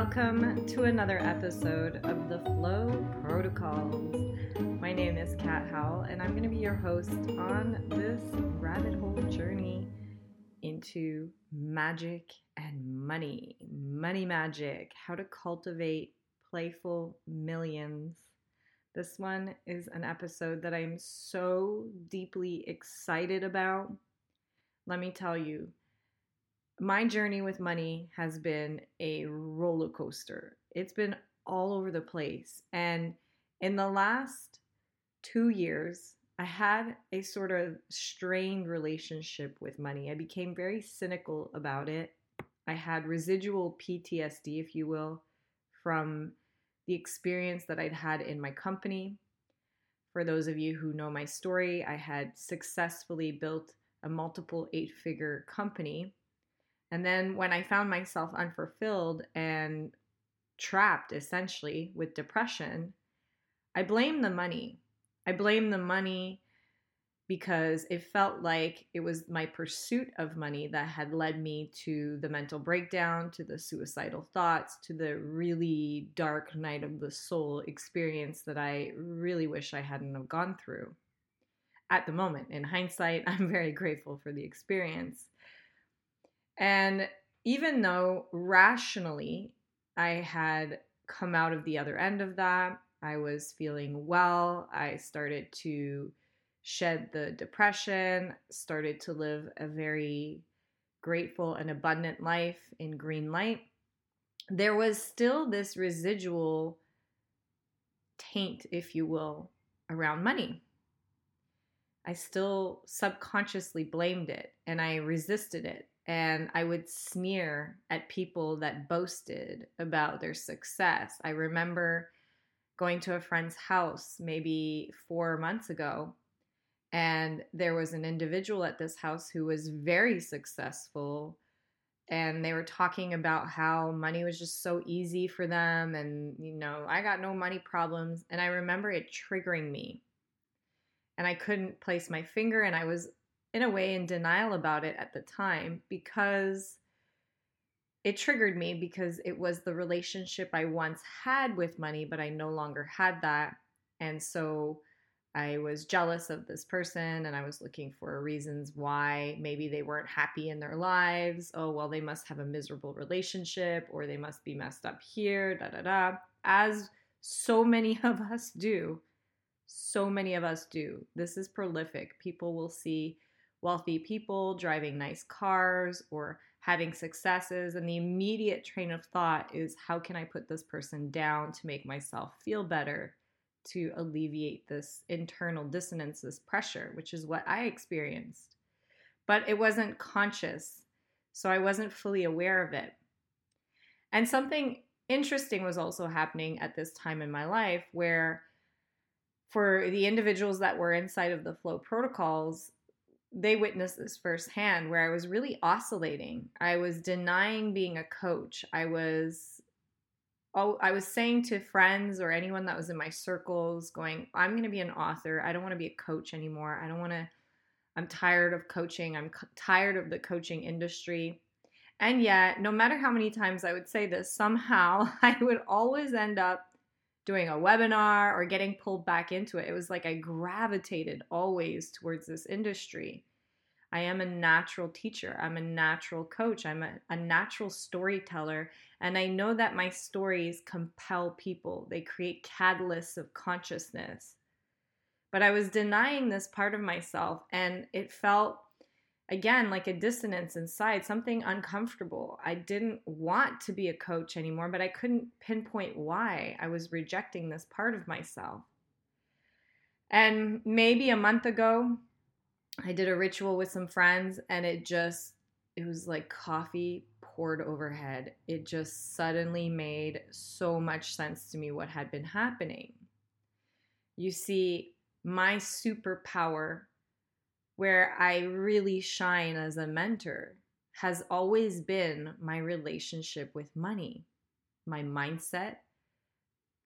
Welcome to another episode of the Flow Protocols. My name is Kat Howell, and I'm going to be your host on this rabbit hole journey into magic and money. Money magic, how to cultivate playful millions. This one is an episode that I'm so deeply excited about. Let me tell you, my journey with money has been a roller coaster. It's been all over the place. And in the last two years, I had a sort of strained relationship with money. I became very cynical about it. I had residual PTSD, if you will, from the experience that I'd had in my company. For those of you who know my story, I had successfully built a multiple eight figure company and then when I found myself unfulfilled and trapped essentially with depression, I blamed the money. I blamed the money because it felt like it was my pursuit of money that had led me to the mental breakdown, to the suicidal thoughts, to the really dark night of the soul experience that I really wish I hadn't have gone through. At the moment, in hindsight, I'm very grateful for the experience. And even though rationally I had come out of the other end of that, I was feeling well, I started to shed the depression, started to live a very grateful and abundant life in green light, there was still this residual taint, if you will, around money. I still subconsciously blamed it and I resisted it and I would sneer at people that boasted about their success. I remember going to a friend's house maybe four months ago, and there was an individual at this house who was very successful. And they were talking about how money was just so easy for them, and you know, I got no money problems. And I remember it triggering me. And I couldn't place my finger, and I was in a way in denial about it at the time because it triggered me because it was the relationship I once had with money, but I no longer had that. And so I was jealous of this person and I was looking for reasons why maybe they weren't happy in their lives. Oh, well, they must have a miserable relationship or they must be messed up here, da da da. As so many of us do. So many of us do. This is prolific. People will see wealthy people driving nice cars or having successes. And the immediate train of thought is how can I put this person down to make myself feel better, to alleviate this internal dissonance, this pressure, which is what I experienced. But it wasn't conscious, so I wasn't fully aware of it. And something interesting was also happening at this time in my life where for the individuals that were inside of the flow protocols they witnessed this firsthand where I was really oscillating. I was denying being a coach. I was oh, I was saying to friends or anyone that was in my circles going, I'm going to be an author. I don't want to be a coach anymore. I don't want to I'm tired of coaching. I'm tired of the coaching industry. And yet, no matter how many times I would say this, somehow I would always end up doing a webinar or getting pulled back into it. It was like I gravitated always towards this industry. I am a natural teacher. I'm a natural coach. I'm a, a, natural storyteller. And I know that my stories compel people, they create catalysts of consciousness. But I was denying this part of myself, and it felt again like a dissonance inside, something uncomfortable. I didn't want to be a coach anymore, but I couldn't pinpoint why I was rejecting this part of myself. And maybe a month ago, I did a ritual with some friends, and it just, it was like coffee poured overhead. It just suddenly made so much sense to me what had been happening. You see, my superpower where I really shine as a mentor has always been my relationship with money, my mindset,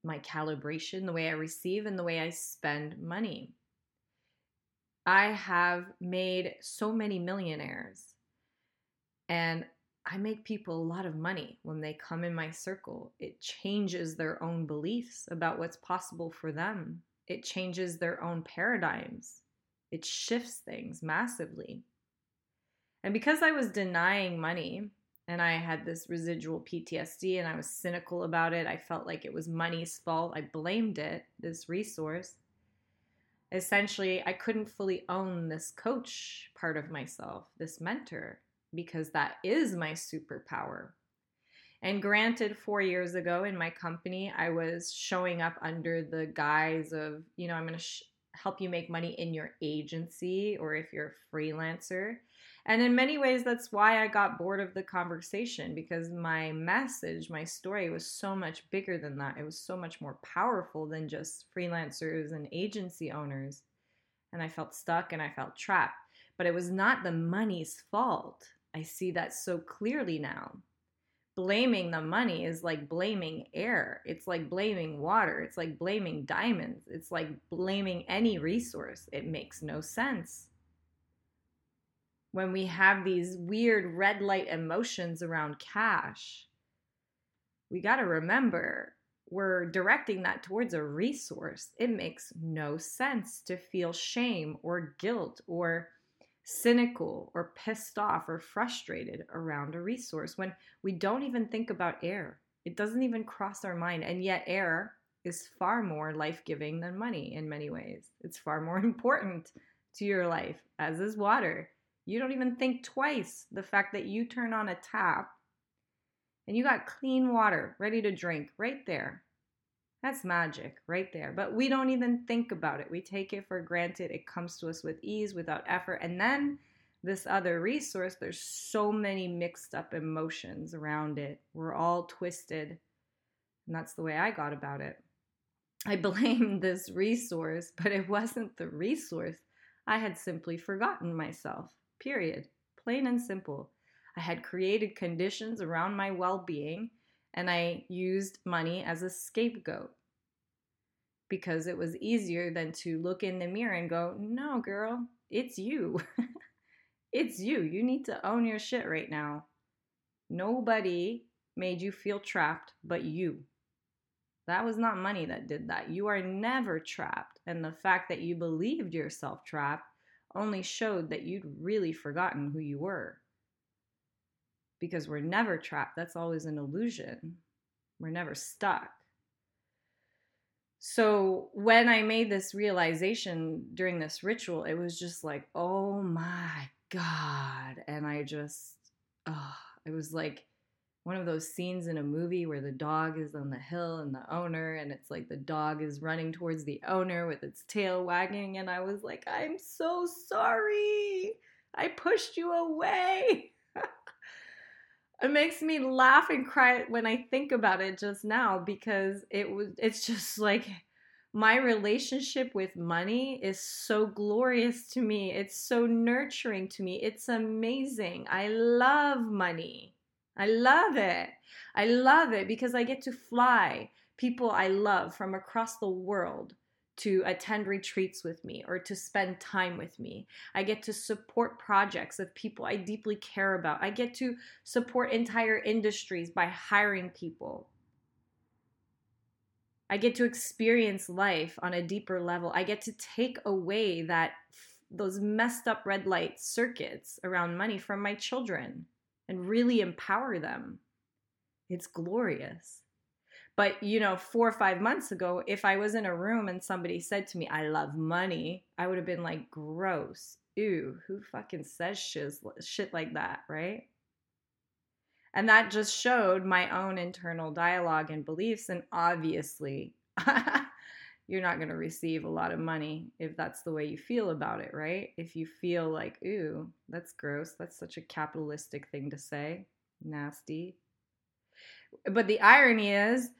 my calibration, the way I receive, and the way I spend money. I have made so many millionaires, and I make people a lot of money when they come in my circle. It changes their own beliefs about what's possible for them, it changes their own paradigms, it shifts things massively. And because I was denying money and I had this residual PTSD and I was cynical about it, I felt like it was money's fault. I blamed it, this resource. Essentially, I couldn't fully own this coach part of myself, this mentor because that is my superpower. And granted, four years ago in my company, I was showing up under the guise of, you know, I'm going to sh- help you make money in your agency or if you're a freelancer. And in many ways, that's why I got bored of the conversation because my message, my story was so much bigger than that. It was so much more powerful than just freelancers and agency owners. And I felt stuck and I felt trapped. But it was not the money's fault. I see that so clearly now. Blaming the money is like blaming air. It's like blaming water. It's like blaming diamonds. It's like blaming any resource. It makes no sense. When we have these weird red light emotions around cash, we got to remember we're directing that towards a resource. It makes no sense to feel shame or guilt or cynical or pissed off or frustrated around a resource when we don't even think about air. It doesn't even cross our mind. And yet, air is far more life giving than money in many ways. It's far more important to your life, as is water. You don't even think twice the fact that you turn on a tap and you got clean water ready to drink right there. That's magic right there. But we don't even think about it. We take it for granted. It comes to us with ease, without effort. And then this other resource, there's so many mixed up emotions around it. We're all twisted. And that's the way I got about it. I blamed this resource, but it wasn't the resource. I had simply forgotten myself, period. Plain and simple. I had created conditions around my well being and I used money as a scapegoat because it was easier than to look in the mirror and go, No, girl, it's you. it's you. You need to own your shit right now. Nobody made you feel trapped but you. That was not money that did that. You are never trapped. And the fact that you believed yourself trapped only showed that you'd really forgotten who you were because we're never trapped. That's always an illusion. We're never stuck. So when I made this realization during this ritual, it was just like, oh my God. And I just, oh, it was like one of those scenes in a movie where the dog is on the hill and the owner, and it's like the dog is running towards the owner with its tail wagging. And I was like, I'm so sorry. I pushed you away. it makes me laugh and cry when I think about it just now because it was it's just like my relationship with money is so glorious to me. It's so nurturing to me. It's amazing. I love money. I love it. I love it because I get to fly people I love from across the world to attend retreats with me or to spend time with me. I get to support projects of people I deeply care about. I get to support entire industries by hiring people. I get to experience life on a deeper level. I get to take away that those messed up red light circuits around money from my children and really empower them. It's glorious. But, you know, four or five months ago, if I was in a room and somebody said to me, I love money, I would have been like, gross. Ew, who fucking says shit, shit like that, right? And that just showed my own internal dialogue and beliefs. And obviously, you're not going to receive a lot of money if that's the way you feel about it, right? If you feel like, ooh, that's gross. That's such a capitalistic thing to say. Nasty. But the irony is,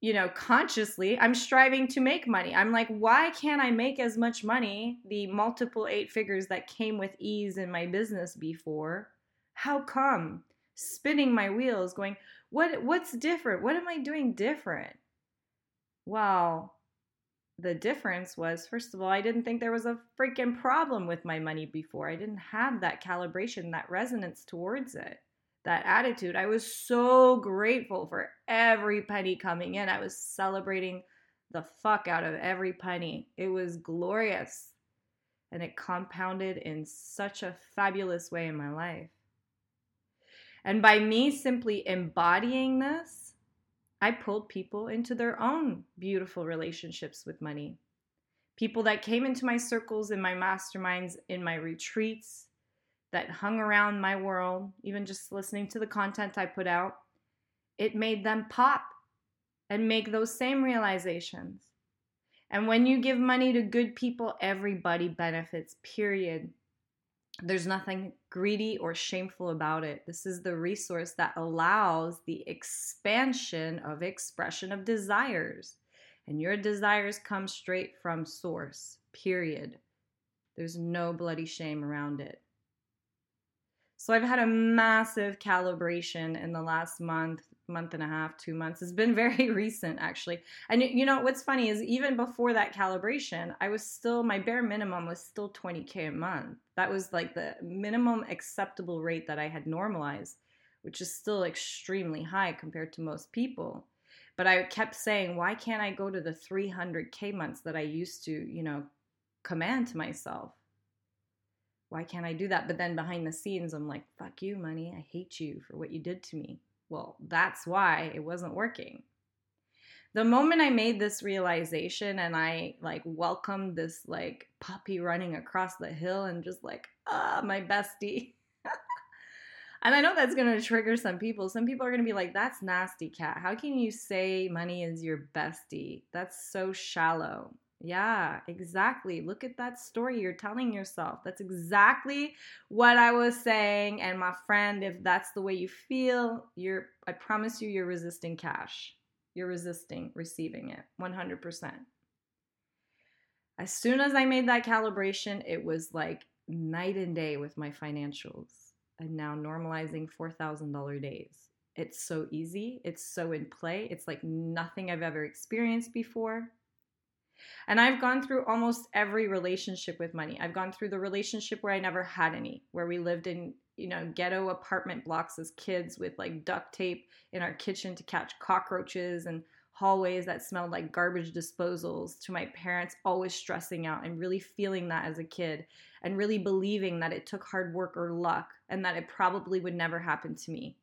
you know, consciously, I'm striving to make money. I'm like, why can't I make as much money, the multiple eight figures that came with ease in my business before? How come? Spinning my wheels, going, what what's different? What am I doing different? Well, the difference was first of all, I didn't think there was a freaking problem with my money before. I didn't have that calibration, that resonance towards it that attitude. I was so grateful for every penny coming in. I was celebrating the fuck out of every penny. It was glorious. And it compounded in such a fabulous way in my life. And by me simply embodying this, I pulled people into their own beautiful relationships with money. People that came into my circles, in my masterminds, in my retreats, that hung around my world, even just listening to the content I put out, it made them pop and make those same realizations. And when you give money to good people, everybody benefits, period. There's nothing greedy or shameful about it. This is the resource that allows the expansion of expression of desires. And your desires come straight from source, period. There's no bloody shame around it. So I've had a massive calibration in the last month, month and a half, two months. It's been very recent actually. And you know what's funny is even before that calibration, I was still my bare minimum was still 20k a month. That was like the minimum acceptable rate that I had normalized, which is still extremely high compared to most people. But I kept saying, why can't I go to the 300k months that I used to, you know, command to myself? Why can't I do that? But then behind the scenes, I'm like, fuck you, money. I hate you for what you did to me. Well, that's why it wasn't working. The moment I made this realization and I like welcomed this like puppy running across the hill and just like, ah, my bestie. and I know that's going to trigger some people. Some people are going to be like, that's nasty, Kat. How can you say money is your bestie? That's so shallow. Yeah, exactly. Look at that story you're telling yourself. That's exactly what I was saying. And my friend, if that's the way you feel, you're I promise you you're resisting cash. You're resisting receiving it 100%. As soon as I made that calibration, it was like night and day with my financials. I'm now normalizing $4,000 days. It's so easy. It's so in play. It's like nothing I've ever experienced before and I've gone through almost every relationship with money. I've gone through the relationship where I never had any, where we lived in, you know, ghetto apartment blocks as kids with like duct tape in our kitchen to catch cockroaches and hallways that smelled like garbage disposals to my parents always stressing out and really feeling that as a kid and really believing that it took hard work or luck and that it probably would never happen to me.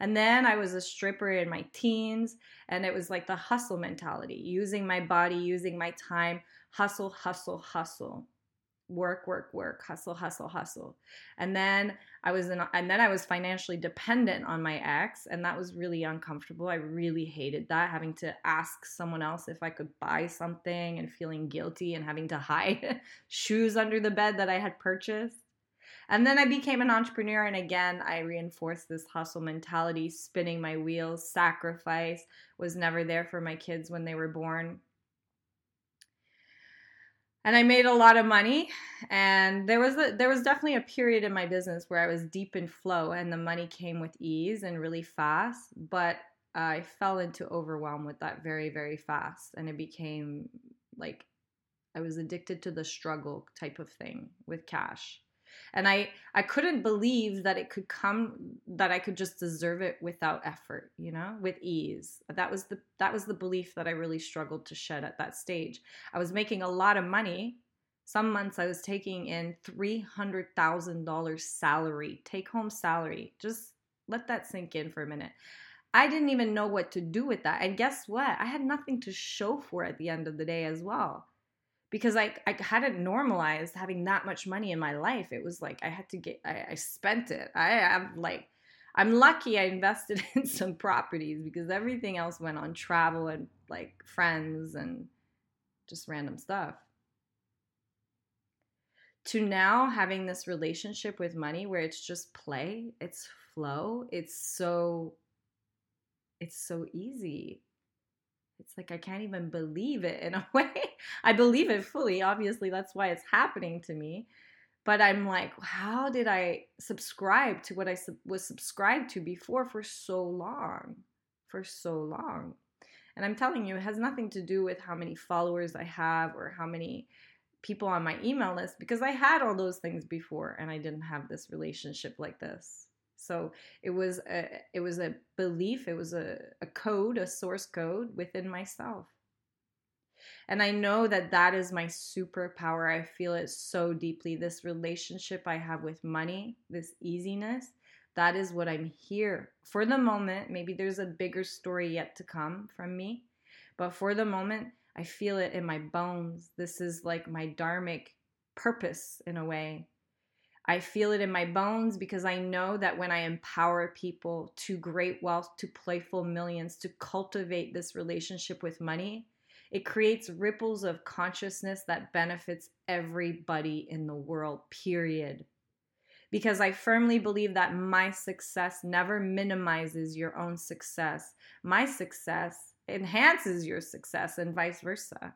And then I was a stripper in my teens, and it was like the hustle mentality using my body, using my time, hustle, hustle, hustle. Work, work, work, hustle, hustle, hustle. And then I was in, and then I was financially dependent on my ex, and that was really uncomfortable. I really hated that, having to ask someone else if I could buy something and feeling guilty and having to hide shoes under the bed that I had purchased. And then I became an entrepreneur, and again, I reinforced this hustle mentality, spinning my wheels, sacrifice, was never there for my kids when they were born. And I made a lot of money, and there was a, there was definitely a period in my business where I was deep in flow, and the money came with ease and really fast. But I fell into overwhelm with that very very fast, and it became like I was addicted to the struggle type of thing with cash and i i couldn't believe that it could come that i could just deserve it without effort you know with ease. That was the that was the belief that i really struggled to shed at that stage. I was making a lot of money. Some months i was taking in $300000 salary take home salary. Just let that sink in for a minute. I didn't even know what to do with that. And guess what? I had nothing to show for at the end of the day as well because I, I hadn't normalized having that much money in my life. It was like I had to get, I, I spent it. I am like, I'm lucky I invested in some properties because everything else went on travel and like friends and just random stuff. To now having this relationship with money where it's just play, it's flow, it's so it's so easy it's like I can't even believe it in a way. I believe it fully. Obviously, that's why it's happening to me. But I'm like, how did I subscribe to what I sub- was subscribed to before for so long? For so long. And I'm telling you, it has nothing to do with how many followers I have or how many people on my email list because I had all those things before and I didn't have this relationship like this. So it was a it was a belief, it was a, a code, a source code within myself. And I know that that is my superpower. I feel it so deeply. This relationship I have with money, this easiness, that is what I'm here for the moment. Maybe there's a bigger story yet to come from me, but for the moment, I feel it in my bones. This is like my dharmic purpose in a way. I feel it in my bones because I know that when I empower people to great wealth, to playful millions, to cultivate this relationship with money, it creates ripples of consciousness that benefits everybody in the world, period. Because I firmly believe that my success never minimizes your own success. My success enhances your success and vice versa.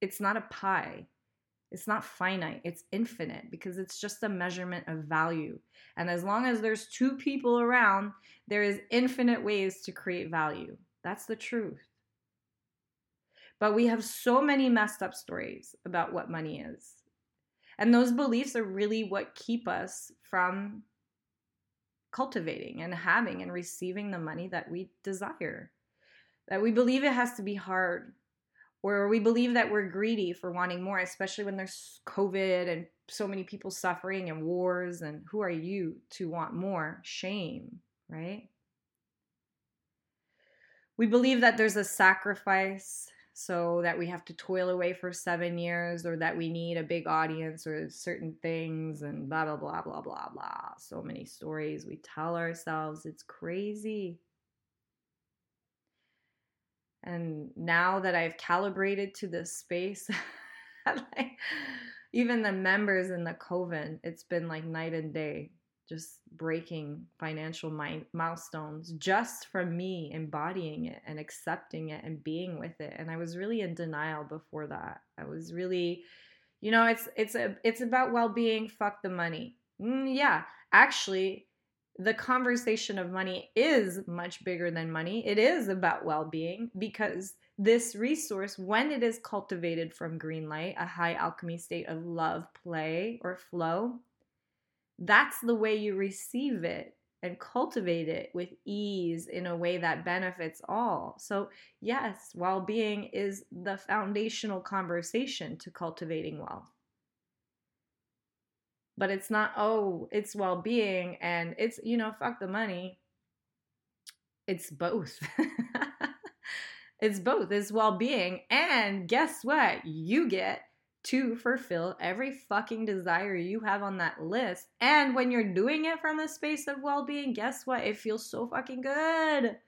It's not a pie. It's not finite, it's infinite because it's just a measurement of value. And as long as there's two people around, there is infinite ways to create value. That's the truth. But we have so many messed up stories about what money is. And those beliefs are really what keep us from cultivating and having and receiving the money that we desire that we believe it has to be hard or we believe that we're greedy for wanting more especially when there's covid and so many people suffering and wars and who are you to want more? Shame right? We believe that there's a sacrifice so that we have to toil away for seven years or that we need a big audience or certain things and blah blah blah blah blah blah. So many stories we tell ourselves. It's crazy and now that I've calibrated to this space, like, even the members in the coven, it's been like night and day, just breaking financial mi- milestones just from me embodying it and accepting it and being with it. And I was really in denial before that. I was really, you know, it's it's a it's about well-being. Fuck the money. Mm, yeah, actually, the conversation of money is much bigger than money. It is about well being because this resource, when it is cultivated from green light, a high alchemy state of love, play, or flow, that's the way you receive it and cultivate it with ease in a way that benefits all. So, yes, well being is the foundational conversation to cultivating wealth but it's not oh it's well-being and it's you know fuck the money. It's both. It's both. It's well-being and guess what? You get to fulfill every fucking desire you have on that list. And when you're doing it from a space of well-being guess what? It feels so fucking good.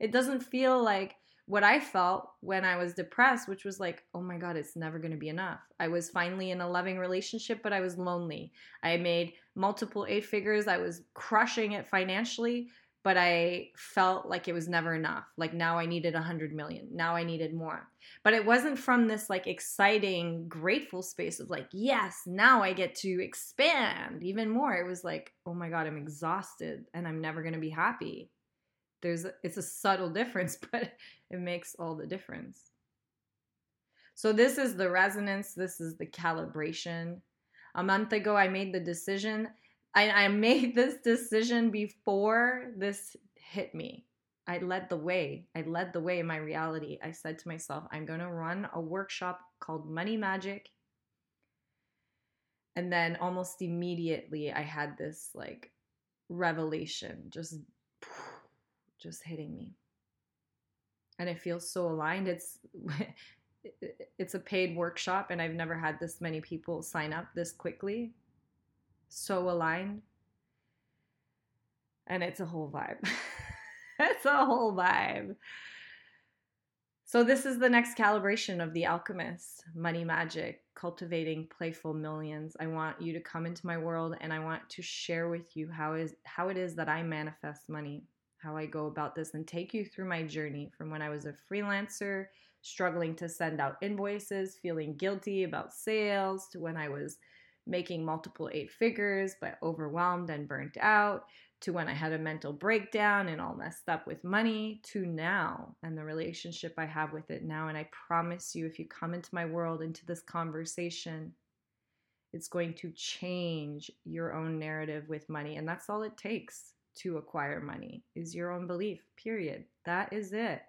It doesn't feel like what I felt when I was depressed, which was like, oh my God, it's never going to be enough. I was finally in a loving relationship, but I was lonely. I made multiple eight figures. I was crushing it financially, but I felt like it was never enough. Like now I needed a hundred million. Now I needed more. But it wasn't from this like exciting, grateful space of like, yes, now I get to expand even more. It was like, oh my God, I'm exhausted and I'm never going to be happy there's it's a subtle difference but it makes all the difference. So this is the resonance this is the calibration. A month ago i made the decision I, I made this decision before this hit me. I led the way i led the way in my reality. I said to myself i'm going to run a workshop called money magic. And then almost immediately i had this like revelation just just hitting me. And it feels so aligned. It's it's a paid workshop and I've never had this many people sign up this quickly. So aligned. And it's a whole vibe. it's a whole vibe. So, this is the next calibration of The Alchemist Money Magic, cultivating playful millions. I want you to come into my world and I want to share with you how is how it is that I manifest money how I go about this and take you through my journey from when I was a freelancer, struggling to send out invoices, feeling guilty about sales, to when I was making multiple eight figures but overwhelmed and burnt out, to when I had a mental breakdown and all messed up with money, to now and the relationship I have with it now. And I promise you, if you come into my world, into this conversation, it's going to change your own narrative with money. And that's all it takes to acquire money is your own belief, period. That is it.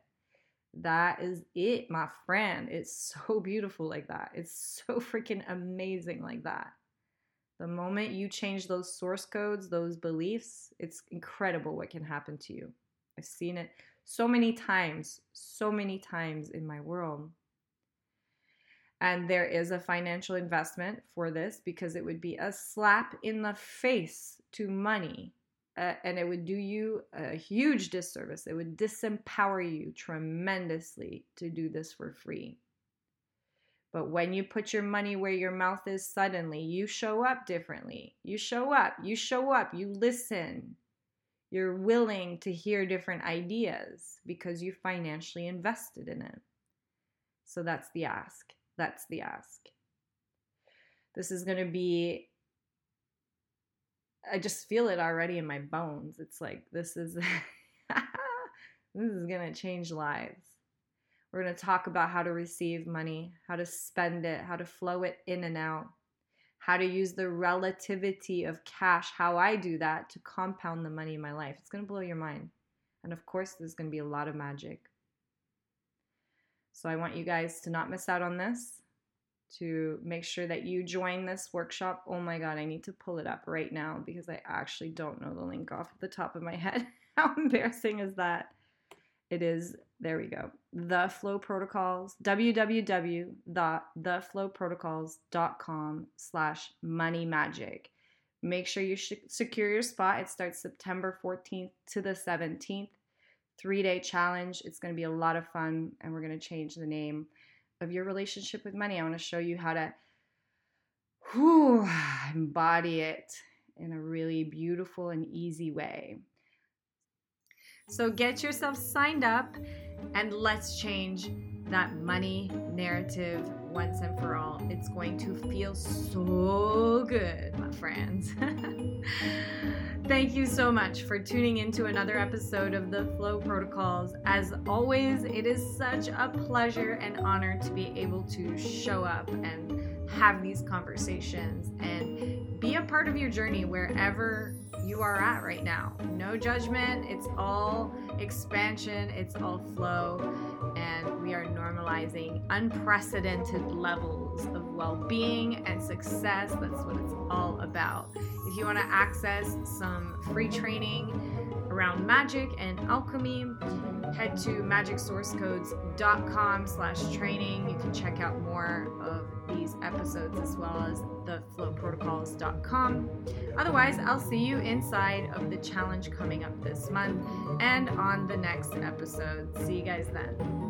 That is it, my friend. It's so beautiful like that. It's so freaking amazing like that. The moment you change those source codes, those beliefs, it's incredible what can happen to you. I've seen it so many times, so many times in my world. And there is a financial investment for this because it would be a slap in the face to money. Uh, and it would do you a huge disservice. It would disempower you tremendously to do this for free. But when you put your money where your mouth is suddenly, you show up differently. You show up, you show up, you listen. You're willing to hear different ideas because you financially invested in it. So that's the ask. That's the ask. This is going to be I just feel it already in my bones. It's like this is this is going to change lives. We're going to talk about how to receive money, how to spend it, how to flow it in and out, how to use the relativity of cash, how I do that to compound the money in my life. It's going to blow your mind. And of course, there's going to be a lot of magic. So I want you guys to not miss out on this, to make sure that you join this workshop. Oh my God, I need to pull it up right now because I actually don't know the link off the top of my head. How embarrassing is that? It is, there we go. The Flow Protocols, www.theflowprotocols.com slash money magic. Make sure you secure your spot. It starts September 14th to the 17th. Three day challenge. It's going to be a lot of fun, and we're going to change the name of your relationship with money. I want to show you how to whew, embody it in a really beautiful and easy way. So get yourself signed up and let's change that money narrative once and for all. It's going to feel so good, my friends. Thank you so much for tuning into another episode of the Flow Protocols. As always, it is such a pleasure and honor to be able to show up and have these conversations and be a part of your journey wherever you are at right now. No judgment, it's all expansion, it's all flow, and we are normalizing unprecedented levels of well being and success. That's what it's all about. If you want to access some free training around magic and alchemy, head to magicsourcecodes.com slash training. You can check out more of these episodes as well as theflowprotocols.com. Otherwise, I'll see you inside of the challenge coming up this month and on the next episode. See you guys then.